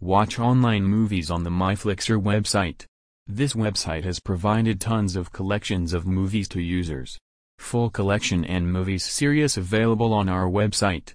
Watch online movies on the MyFlixer website. This website has provided tons of collections of movies to users. Full collection and movies series available on our website.